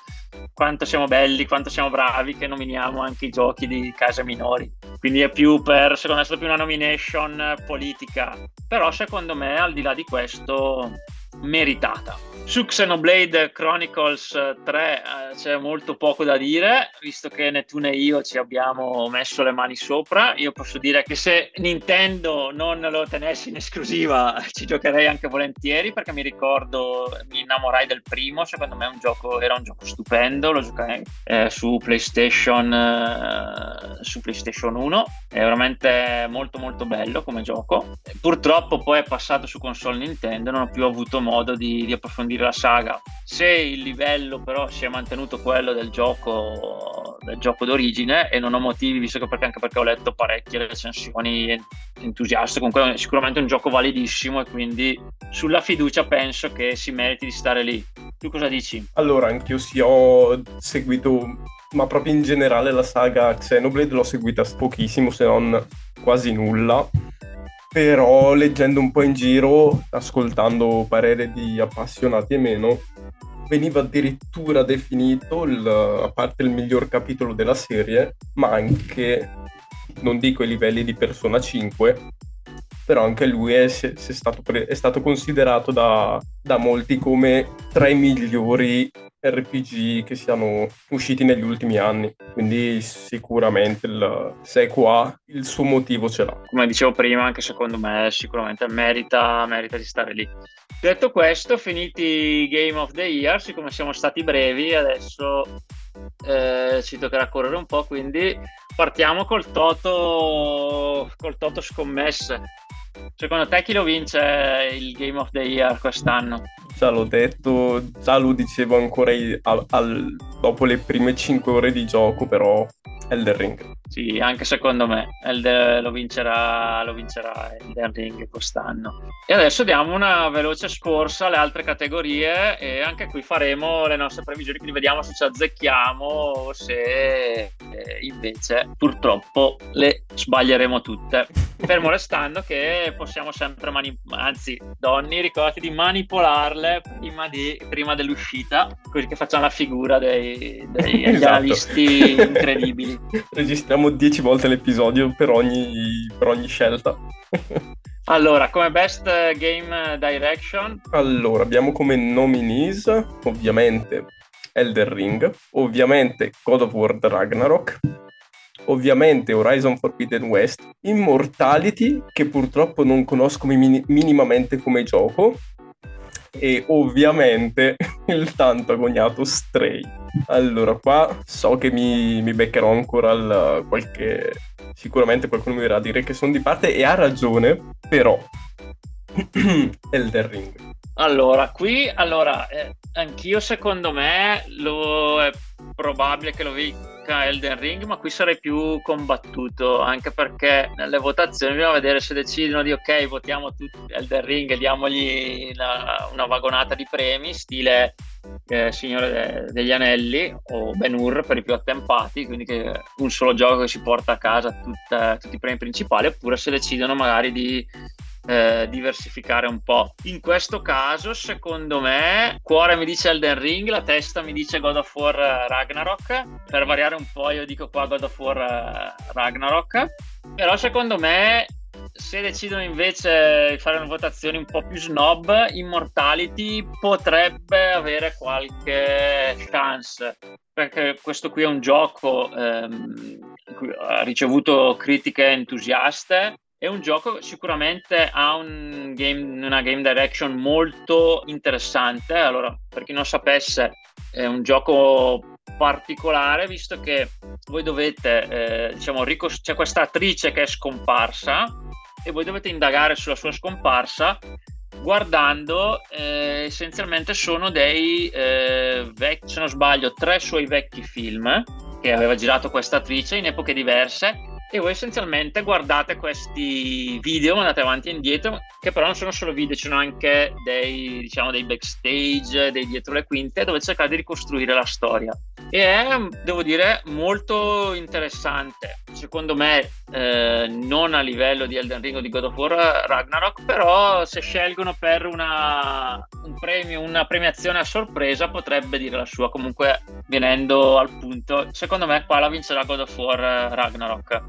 Speaker 1: quanto siamo belli, quanto siamo bravi che nominiamo anche i giochi di case minori. Quindi è più per secondo me è stata più una nomination politica. Però secondo me al di là di questo meritata su Xenoblade Chronicles 3 eh, c'è molto poco da dire, visto che Netune e io ci abbiamo messo le mani sopra. Io posso dire che se Nintendo non lo tenessi in esclusiva ci giocherei anche volentieri perché mi ricordo, mi innamorai del primo, secondo me un gioco, era un gioco stupendo, lo giocai eh, su, PlayStation, eh, su PlayStation 1, è veramente molto molto bello come gioco. Purtroppo poi è passato su console Nintendo, non ho più avuto modo di, di approfondire la saga. Se il livello però si è mantenuto quello del gioco, del gioco d'origine e non ho motivi, visto che perché, anche perché ho letto parecchie recensioni entusiaste, comunque è sicuramente un gioco validissimo e quindi sulla fiducia penso che si meriti di stare lì. Tu cosa dici?
Speaker 2: Allora, anch'io sì, ho seguito, ma proprio in generale la saga Xenoblade l'ho seguita pochissimo, se non quasi nulla. Però leggendo un po' in giro, ascoltando parere di appassionati e meno, veniva addirittura definito, il, a parte il miglior capitolo della serie, ma anche, non dico i livelli di Persona 5, però anche lui è, è, stato, è stato, considerato da, da, molti come tra i migliori RPG che siano usciti negli ultimi anni. Quindi sicuramente il, se è qua il suo motivo ce l'ha.
Speaker 1: Come dicevo prima, anche secondo me sicuramente merita, merita di stare lì. Detto questo, finiti Game of the Year, siccome siamo stati brevi, adesso eh, ci toccherà correre un po', quindi partiamo col Toto, col Toto scommesse. Secondo te chi lo vince il Game of the Year quest'anno?
Speaker 2: Già l'ho detto, già lo dicevo ancora al, al, dopo le prime 5 ore di gioco, però Elden Ring.
Speaker 1: Sì, anche secondo me Elden, lo, vincerà, lo vincerà Elden Ring quest'anno. E adesso diamo una veloce scorsa alle altre categorie e anche qui faremo le nostre previsioni, quindi vediamo se ci azzecchiamo o se eh, invece purtroppo le sbaglieremo tutte. Fermo restando che possiamo sempre manipolare, anzi Donny ricordati di manipolarle prima, di, prima, dell'uscita, così che facciamo la figura dei, dei esatto. analisti incredibili.
Speaker 2: Registriamo 10 volte l'episodio per ogni, per ogni scelta.
Speaker 1: Allora, come best game direction?
Speaker 2: Allora, abbiamo come nominees ovviamente Elder Ring, ovviamente God of War Ragnarok, ovviamente Horizon Forbidden West, Immortality, che purtroppo non conosco min- minimamente come gioco, e ovviamente il tanto agognato Stray. Allora, qua so che mi, mi beccherò ancora al, qualche... Sicuramente qualcuno mi verrà a dire che sono di parte e ha ragione, però Elder Ring.
Speaker 1: Allora, qui, allora, eh, anch'io secondo me lo è probabile che lo vinca Elden Ring, ma qui sarei più combattuto, anche perché nelle votazioni bisogna vedere se decidono di ok, votiamo tutti Elden Ring e diamogli una, una vagonata di premi, stile eh, Signore de- degli Anelli o Ben Hur per i più attempati, quindi che un solo gioco che si porta a casa tutta, tutti i premi principali, oppure se decidono magari di eh, diversificare un po'. In questo caso, secondo me, cuore mi dice Elden Ring, la testa mi dice God of War eh, Ragnarok. Per variare un po', io dico qua God of War eh, Ragnarok. Però secondo me se decidono invece di fare una votazione un po' più snob, Immortality potrebbe avere qualche chance. Perché questo qui è un gioco ehm, ha ricevuto critiche entusiaste è un gioco che sicuramente ha un game, una game direction molto interessante. Allora, per chi non sapesse, è un gioco particolare visto che voi dovete, eh, diciamo, ricos- c'è questa attrice che è scomparsa e voi dovete indagare sulla sua scomparsa guardando eh, essenzialmente sono dei eh, vecchi, se non sbaglio, tre suoi vecchi film che aveva girato questa attrice in epoche diverse e voi essenzialmente guardate questi video, andate avanti e indietro, che però non sono solo video, ci sono anche dei, diciamo, dei backstage, dei dietro le quinte, dove cercate di ricostruire la storia. E è, devo dire, molto interessante. Secondo me, eh, non a livello di Elden Ring o di God of War Ragnarok, però se scelgono per una, un premio, una premiazione a sorpresa, potrebbe dire la sua. Comunque, venendo al punto, secondo me qua la vincerà God of War Ragnarok.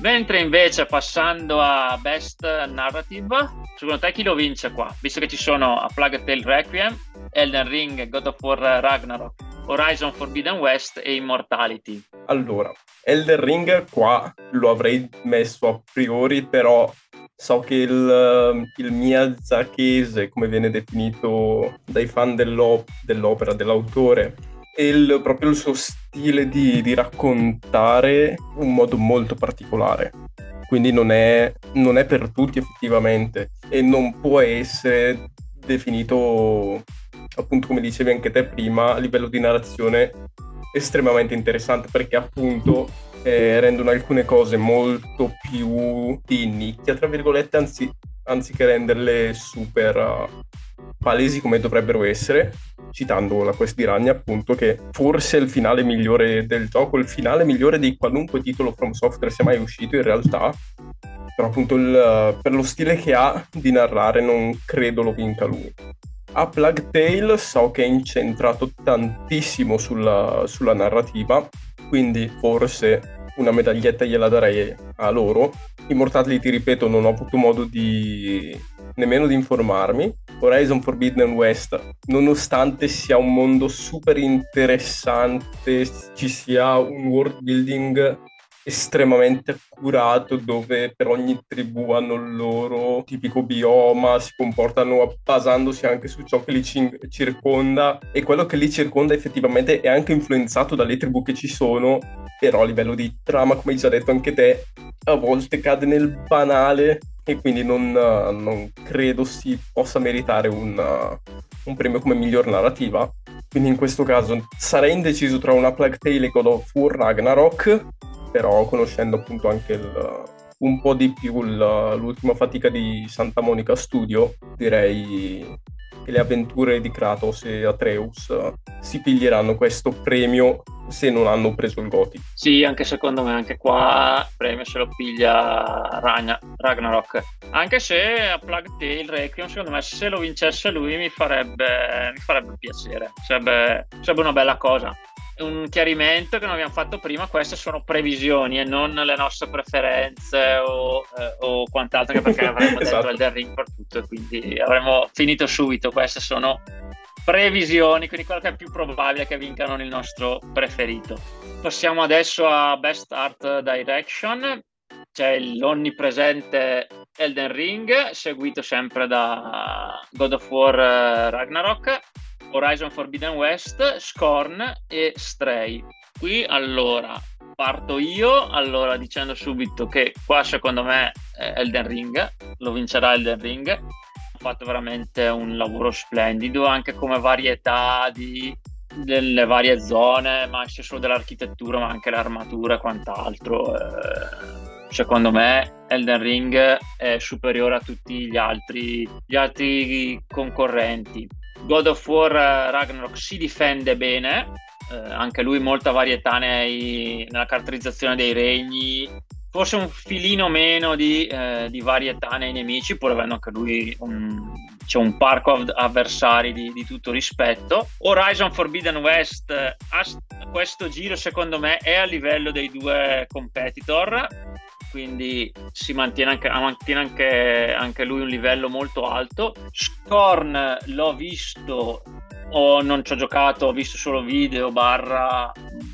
Speaker 1: Mentre invece passando a Best Narrative, secondo te chi lo vince qua? Visto che ci sono A Plague Tale Requiem, Elden Ring, God of War Ragnarok, Horizon Forbidden West e Immortality.
Speaker 2: Allora, Elden Ring qua lo avrei messo a priori, però so che il, il Miyazakese, come viene definito dai fan dell'op- dell'opera, dell'autore, e il, proprio il suo stile di, di, raccontare un modo molto particolare. Quindi non è, non è per tutti effettivamente e non può essere definito, appunto come dicevi anche te prima, a livello di narrazione estremamente interessante perché appunto eh, rendono alcune cose molto più di nicchia, tra virgolette, anzi, anziché renderle super uh, palesi come dovrebbero essere, citando la Quest di Ragni appunto, che forse è il finale migliore del gioco, il finale migliore di qualunque titolo From Software sia mai uscito in realtà, però appunto il, per lo stile che ha di narrare non credo lo vinca lui. A Plague Tale so che è incentrato tantissimo sulla, sulla narrativa, quindi forse una medaglietta gliela darei a loro. Immortali, ti ripeto, non ho avuto modo di nemmeno di informarmi. Horizon Forbidden West, nonostante sia un mondo super interessante, ci sia un world building estremamente accurato dove per ogni tribù hanno il loro tipico bioma, si comportano basandosi anche su ciò che li circonda e quello che li circonda effettivamente è anche influenzato dalle tribù che ci sono, però a livello di trama, come hai già detto anche te, a volte cade nel banale e quindi non, non credo si possa meritare un, un premio come miglior narrativa. Quindi in questo caso sarei indeciso tra una Plague Tale e God of War Ragnarok, però conoscendo appunto anche il, un po' di più il, l'ultima fatica di Santa Monica Studio, direi che le avventure di Kratos e Atreus si piglieranno questo premio se non hanno preso il Goti.
Speaker 1: Sì, anche secondo me, anche qua il premio se lo piglia Ragna, Ragnarok. Anche se a Plague Tale Requiem, secondo me, se lo vincesse lui mi farebbe, mi farebbe piacere. Sarebbe, sarebbe una bella cosa un chiarimento che non abbiamo fatto prima, queste sono previsioni e non le nostre preferenze o, eh, o quant'altro, che perché avremmo esatto. detto Elden Ring per tutto e quindi avremmo finito subito. Queste sono previsioni, quindi quello che è più probabile che vincano il nostro preferito. Passiamo adesso a Best Art Direction. C'è l'onnipresente Elden Ring, seguito sempre da God of War eh, Ragnarok Horizon Forbidden West, Scorn e Stray. Qui allora parto io, allora dicendo subito che qua secondo me Elden Ring, lo vincerà Elden Ring. Ha fatto veramente un lavoro splendido anche come varietà di, delle varie zone, ma sia solo dell'architettura, ma anche l'armatura e quant'altro. Eh, secondo me Elden Ring è superiore a tutti gli altri, gli altri concorrenti. God of War eh, Ragnarok si difende bene, eh, anche lui molta varietà nei, nella caratterizzazione dei regni, forse un filino meno di, eh, di, varietà nei nemici, pur avendo anche lui un, c'è un parco av- avversari di, di, tutto rispetto. Horizon Forbidden West a questo giro secondo me è a livello dei due competitor quindi si mantiene anche, mantiene anche, anche lui un livello molto alto. Scorn l'ho visto o non ci ho giocato, ho visto solo video barra,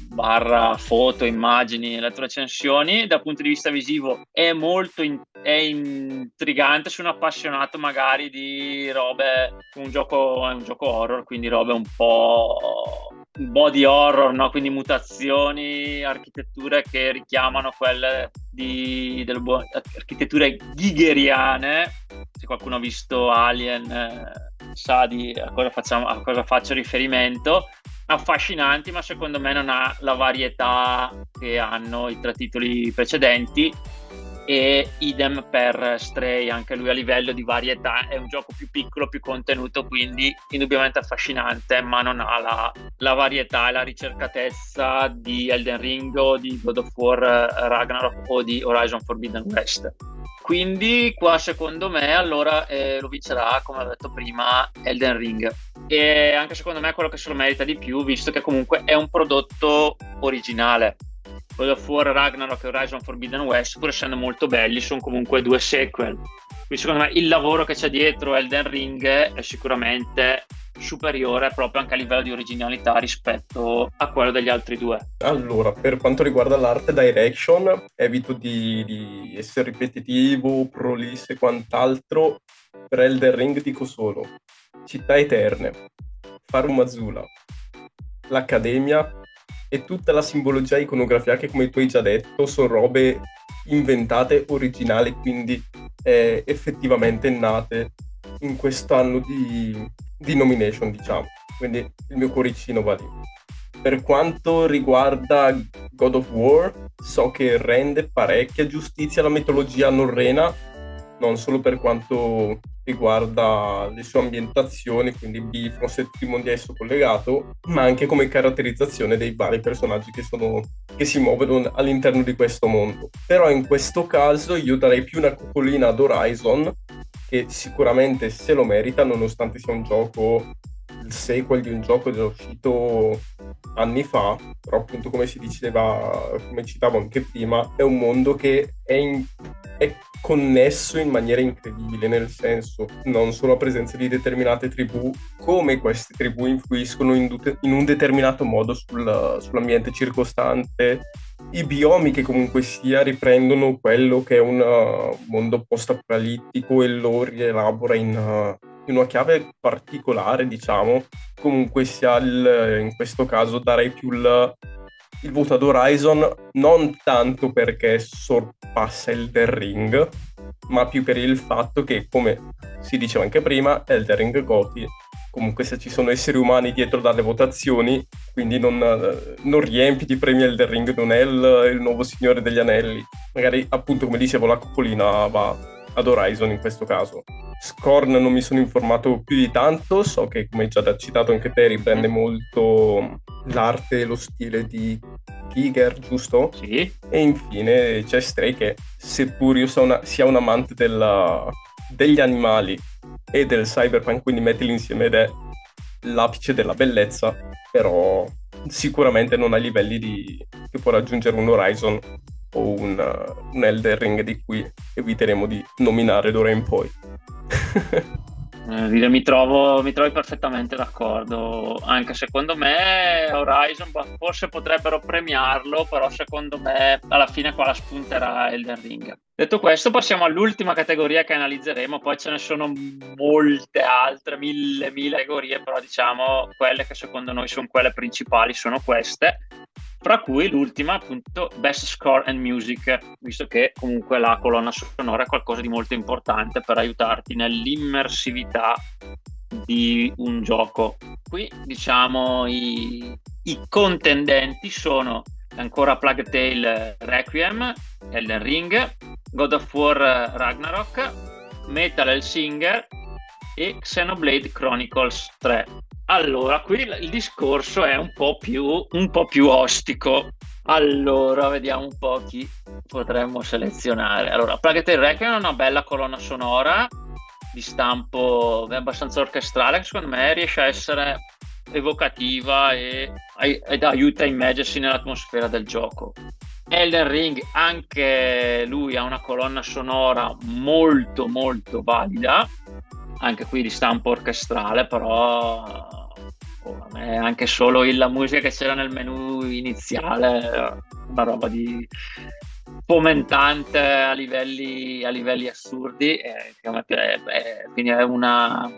Speaker 1: barra foto, immagini, retrocensioni. Dal punto di vista visivo è molto in, è intrigante, sono appassionato magari di robe, un gioco, è un gioco horror, quindi robe un po' body horror, no? quindi mutazioni, architetture che richiamano quelle di, delle bu- architetture ghigheriane. Se qualcuno ha visto Alien eh, sa di a cosa, facciamo, a cosa faccio riferimento. Affascinanti, ma secondo me non ha la varietà che hanno i tre titoli precedenti e idem per Stray, anche lui a livello di varietà è un gioco più piccolo, più contenuto, quindi indubbiamente affascinante, ma non ha la, la varietà e la ricercatezza di Elden Ring o di God of War eh, Ragnarok o di Horizon Forbidden West. Quindi qua secondo me allora eh, lo vincerà, come ho detto prima, Elden Ring. E anche secondo me è quello che se lo merita di più, visto che comunque è un prodotto originale God of War Ragnarok e Horizon Forbidden West, pur essendo molto belli, sono comunque due sequel. Quindi secondo me il lavoro che c'è dietro Elden Ring è sicuramente superiore proprio anche a livello di originalità rispetto a quello degli altri due.
Speaker 2: Allora, per quanto riguarda l'arte direction, evito di, di essere ripetitivo, prolisso e quant'altro. Per Elden Ring dico solo Città Eterne, Farum Azula, l'Accademia e tutta la simbologia iconografia che come tu hai già detto sono robe inventate, originali, quindi eh, effettivamente nate in quest'anno di, di nomination, diciamo. Quindi il mio cuoricino va lì. Per quanto riguarda God of War, so che rende parecchia giustizia alla mitologia norrena, non solo per quanto riguarda le sue ambientazioni, quindi Bifrost e tutto il mondo di esso collegato, ma anche come caratterizzazione dei vari personaggi che, sono, che si muovono all'interno di questo mondo. Però in questo caso io darei più una copolina ad Horizon, che sicuramente se lo merita, nonostante sia un gioco il sequel di un gioco è uscito anni fa, però appunto come si diceva, come citavo anche prima, è un mondo che è, in, è connesso in maniera incredibile, nel senso non solo la presenza di determinate tribù, come queste tribù influiscono in, in un determinato modo sul, sull'ambiente circostante, i biomi che comunque sia riprendono quello che è un uh, mondo post-apocalittico e lo rielabora in, uh, in una chiave particolare, diciamo. Comunque sia il, in questo caso darei più il, il voto ad Horizon non tanto perché sorpassa Elden Ring, ma più per il fatto che, come si diceva anche prima, Elden Ring Goti comunque se ci sono esseri umani dietro dalle votazioni, quindi non, non riempi di premi Elden Ring, non è il, il, nuovo Signore degli Anelli. Magari, appunto, come dicevo, la copolina va ad Horizon in questo caso. Scorn non mi sono informato più di tanto, so che come hai già citato anche te riprende molto l'arte e lo stile di Giger, giusto?
Speaker 1: Sì.
Speaker 2: E infine c'è Stray che seppur io sia, una, sia un amante della, degli animali e del cyberpunk, quindi mettili insieme ed è l'apice della bellezza, però sicuramente non ai livelli di, che può raggiungere un Horizon o un, un Elder Ring di cui eviteremo di nominare d'ora in poi.
Speaker 1: Eh, mi, trovo, mi trovi perfettamente d'accordo. Anche secondo me Horizon forse potrebbero premiarlo, però secondo me alla fine qua la spunterà Elden Ring. Detto questo, passiamo all'ultima categoria che analizzeremo, poi ce ne sono molte altre, mille, mille categorie, però diciamo quelle che secondo noi sono quelle principali sono queste fra cui l'ultima appunto Best Score and Music, visto che comunque la colonna sonora è qualcosa di molto importante per aiutarti nell'immersività di un gioco. Qui diciamo i, i contendenti sono ancora Plague Tale Requiem, Elden Ring, God of War Ragnarok, Metal Hellsinger e Xenoblade Chronicles 3. Allora, qui il discorso è un po' più, un po più ostico. Allora, vediamo un po' chi potremmo selezionare. Allora, Plague Tale Requiem è una bella colonna sonora di stampo abbastanza orchestrale che secondo me riesce a essere evocativa e, ed aiuta a immergersi nell'atmosfera del gioco. Elden Ring anche lui ha una colonna sonora molto molto valida anche qui di stampo orchestrale però oh, anche solo la musica che c'era nel menu iniziale una roba di fomentante a livelli, a livelli assurdi eh, eh, quindi è una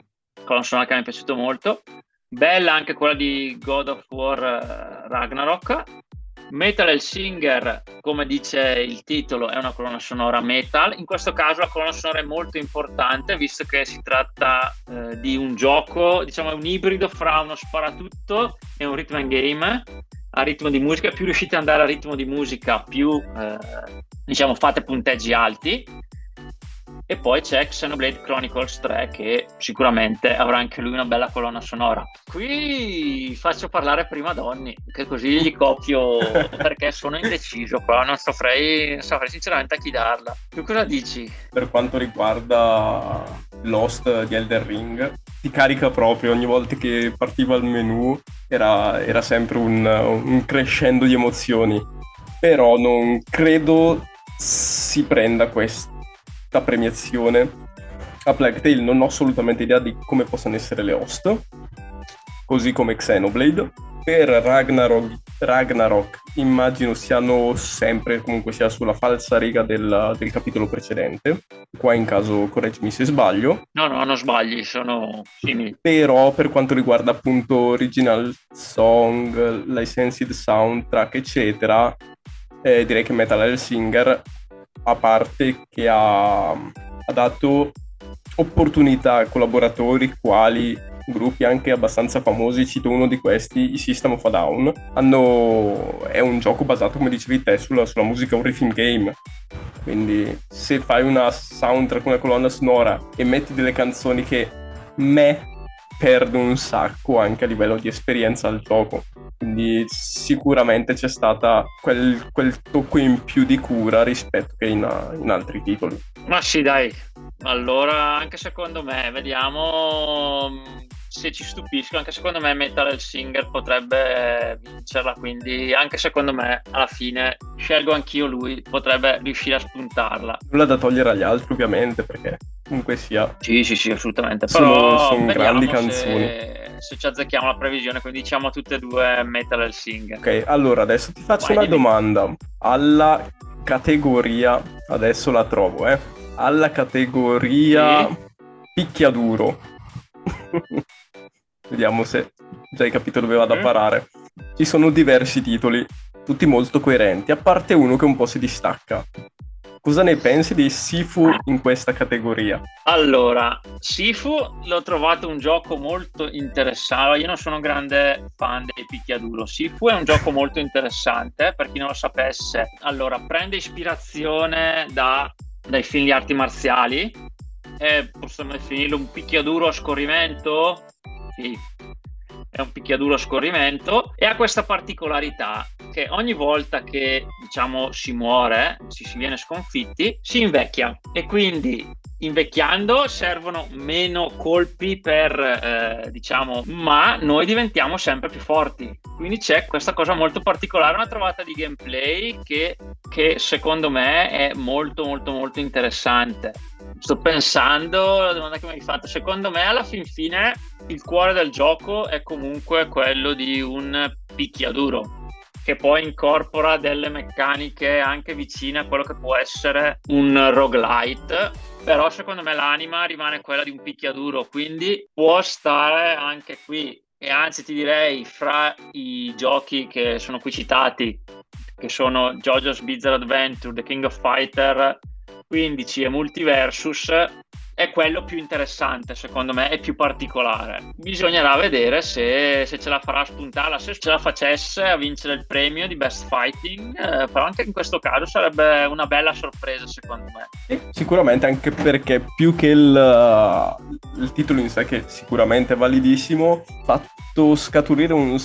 Speaker 1: sonora che mi è piaciuto molto. Bella anche quella di God of War eh, Ragnarok Metal Hellsinger, come dice il titolo, è una colonna sonora metal. In questo caso la colonna sonora è molto importante visto che si tratta eh, di un gioco, diciamo un ibrido fra uno sparatutto e un rhythm and game a ritmo di musica. Più riuscite ad andare a ritmo di musica, più eh, diciamo fate punteggi alti e poi c'è Xenoblade Chronicles 3 che sicuramente avrà anche lui una bella colonna sonora. Qui faccio parlare prima Donny, che così gli copio perché sono indeciso qua, non saprei, non saprei sinceramente a chi darla. Tu cosa dici?
Speaker 2: Per quanto riguarda Lost di Elder Ring, ti carica proprio ogni volta che partiva il menu, era, era sempre un, un crescendo di emozioni. Però non credo si prenda questo questa premiazione a Plague Tale non ho assolutamente idea di come possano essere le host, così come Xenoblade. Per Ragnarok, Ragnarok immagino siano sempre, comunque sia sulla falsa riga del, del, capitolo precedente. Qua in caso correggimi se sbaglio.
Speaker 1: No, no, non sbagli, sono simili.
Speaker 2: Però per quanto riguarda appunto original song, licensed soundtrack, eccetera, eh, direi che Metal Hellsinger a parte che ha, ha dato opportunità a collaboratori quali gruppi anche abbastanza famosi, cito uno di questi, i System of a Down. Hanno... È un gioco basato, come dicevi te, sulla, sulla musica, un riffing game. Quindi se fai una soundtrack, una colonna sonora e metti delle canzoni che me perdo un sacco anche a livello di esperienza al gioco. Quindi sicuramente c'è stata quel, quel tocco in più di cura rispetto che in, in altri titoli.
Speaker 1: Ma sì, dai. Allora, anche secondo me, vediamo se ci stupisco, anche secondo me Metal Singer potrebbe vincerla, quindi anche secondo me alla fine scelgo anch'io lui, potrebbe riuscire a spuntarla.
Speaker 2: Nulla da togliere agli altri ovviamente, perché comunque sia...
Speaker 1: Sì, sì, sì, assolutamente.
Speaker 2: Però sono, sono grandi canzoni.
Speaker 1: Se, ci azzecchiamo la previsione, quindi diciamo tutte e due Metal Singer.
Speaker 2: Ok, allora adesso ti faccio Vai, una dimmi. domanda. Alla categoria, adesso la trovo, eh. Alla categoria sì. picchiaduro. Vediamo se già hai capito dove vado a parare. Ci sono diversi titoli, tutti molto coerenti, a parte uno che un po' si distacca. Cosa ne pensi di Sifu in questa categoria?
Speaker 1: Allora, Sifu l'ho trovato un gioco molto interessante. Io non sono un grande fan dei picchiaduro. Sifu è un gioco molto interessante, per chi non lo sapesse. Allora, prende ispirazione da, dai film di arti marziali. E possiamo definirlo un picchiaduro a scorrimento sì, è un picchiaduro a scorrimento e ha questa particolarità che ogni volta che diciamo si muore, si, si viene sconfitti, si invecchia. E quindi invecchiando servono meno colpi per eh, diciamo ma noi diventiamo sempre più forti. Quindi c'è questa cosa molto particolare una trovata di gameplay che, che secondo me è molto molto molto interessante sto pensando la domanda che mi hai fatto secondo me alla fin fine il cuore del gioco è comunque quello di un picchiaduro che poi incorpora delle meccaniche anche vicine a quello che può essere un roguelite però secondo me l'anima rimane quella di un picchiaduro quindi può stare anche qui. E anzi ti direi fra i giochi che sono qui citati che sono JoJo's Bizarre Adventure, The King of Fighter 15 e Multiversus è quello più interessante secondo me e più particolare. Bisognerà vedere se, se, ce la farà spuntare se ce la facesse a vincere il premio di Best Fighting eh, però anche in questo caso sarebbe una bella sorpresa secondo me.
Speaker 2: Sì, sicuramente anche perché più che il, il titolo in sé che sicuramente è validissimo fatto scaturire un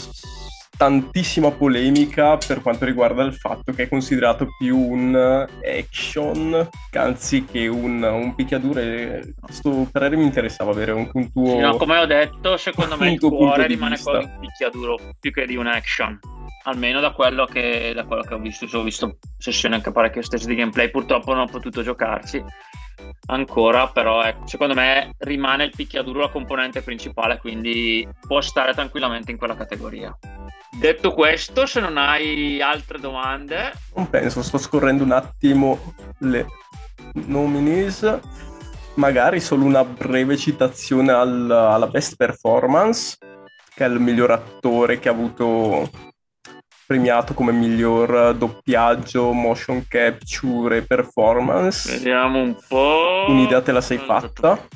Speaker 2: tantissima polemica per quanto riguarda il fatto che è considerato più un action anziché un, un picchiaduro questo parere mi interessava avere un, un tuo
Speaker 1: sì, no, come ho detto secondo me il cuore rimane quello di un picchiaduro più che di un action. Almeno da quello che, da quello che ho visto. Ho visto sessioni anche parecchie stesse di gameplay purtroppo non ho potuto giocarci ancora, però ecco, secondo me rimane il picchiaduro la componente principale, quindi può stare tranquillamente in quella categoria. Detto questo, se non hai altre domande...
Speaker 2: Non penso, sto scorrendo un attimo le nominees. Magari solo una breve citazione al, alla best performance, che è il miglior attore che ha avuto premiato come miglior doppiaggio, motion capture e performance.
Speaker 1: Vediamo un po'.
Speaker 2: Un'idea te la sei fatta?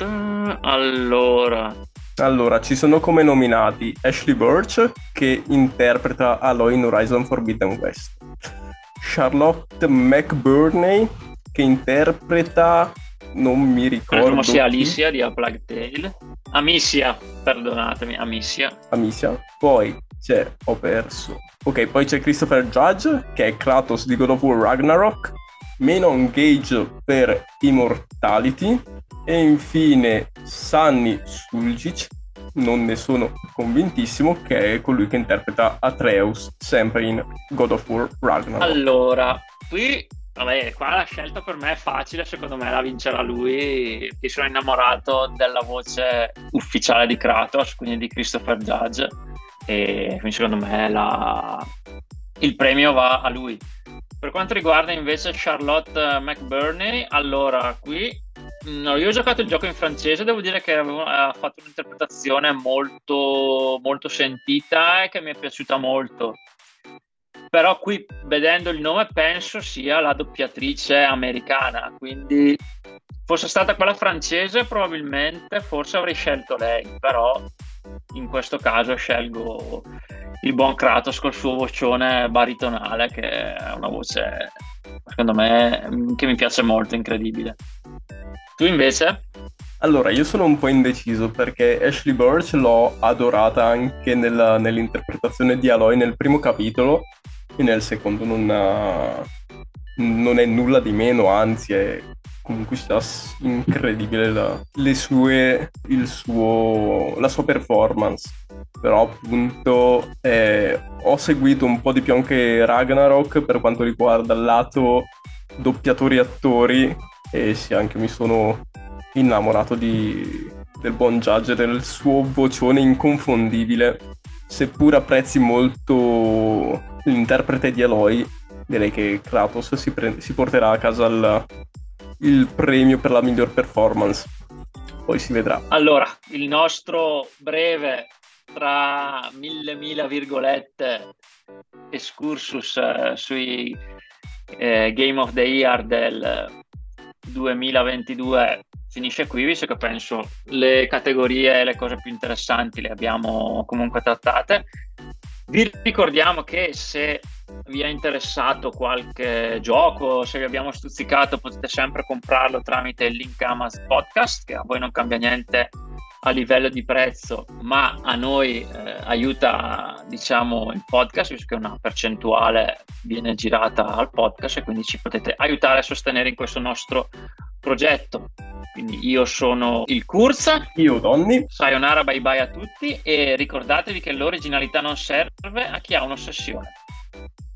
Speaker 1: Allora.
Speaker 2: Allora, ci sono come nominati Ashley Birch, che interpreta Aloy in Horizon Forbidden West. Charlotte McBurney, che interpreta... Non mi ricordo.
Speaker 1: Come sia Alicia di A Plague Tale. Amicia, perdonatemi, Amicia.
Speaker 2: Amicia. Poi c'è, ho perso. Ok, poi c'è Christopher Judge, che è Kratos di God of War Ragnarok, Menon Gage per Immortality, e infine Sunny Suljic, non ne sono convintissimo, che è colui che interpreta Atreus, sempre in God of War Ragnarok.
Speaker 1: Allora, qui Vabbè, qua la scelta per me è facile, secondo me la vincerà lui. Io sono innamorato della voce ufficiale di Kratos, quindi di Christopher Judge e quindi secondo me la... il premio va a lui. Per quanto riguarda invece Charlotte McBurney, allora qui no, io ho giocato il gioco in francese, devo dire che avevo, ha fatto un'interpretazione molto, molto sentita e che mi è piaciuta molto. Però qui vedendo il nome penso sia la doppiatrice americana, quindi fosse stata quella francese probabilmente forse avrei scelto lei, però in questo caso scelgo il buon Kratos col suo vocione baritonale che è una voce secondo me, che mi piace molto, incredibile. Tu invece?
Speaker 2: Allora, io sono un po' indeciso perché Ashley Burch l'ho adorata anche nella, nell'interpretazione di Aloy nel primo capitolo e nel secondo non, ha, non è nulla di meno, anzi è comunque sta incredibile la, sue, suo, la sua performance. Però appunto eh, ho seguito un po' di più anche Ragnarok per quanto riguarda il lato doppiatori attori e sì, anche mi sono innamorato di, del buon Judge, del suo vocione inconfondibile. Seppur apprezzi molto l'interprete di Eloy, direi che Kratos si, pre- si porterà a casa il, il premio per la miglior performance. Poi si vedrà.
Speaker 1: Allora, il nostro breve tra mille mila virgolette excursus eh, sui eh, Game of the Year del 2022 finisce qui, visto che penso le categorie e le cose più interessanti le abbiamo comunque trattate. Vi ricordiamo che se vi è interessato qualche gioco, se vi abbiamo stuzzicato, potete sempre comprarlo tramite il link Amazon Podcast, che a voi non cambia niente a livello di prezzo, ma a noi eh, aiuta diciamo il podcast, visto che una percentuale viene girata al podcast e quindi ci potete aiutare a sostenere in questo nostro progetto. Quindi io sono il Cursa.
Speaker 2: Io Donny.
Speaker 1: Sayonara bye bye a tutti e ricordatevi che l'originalità non serve a chi ha un'ossessione. you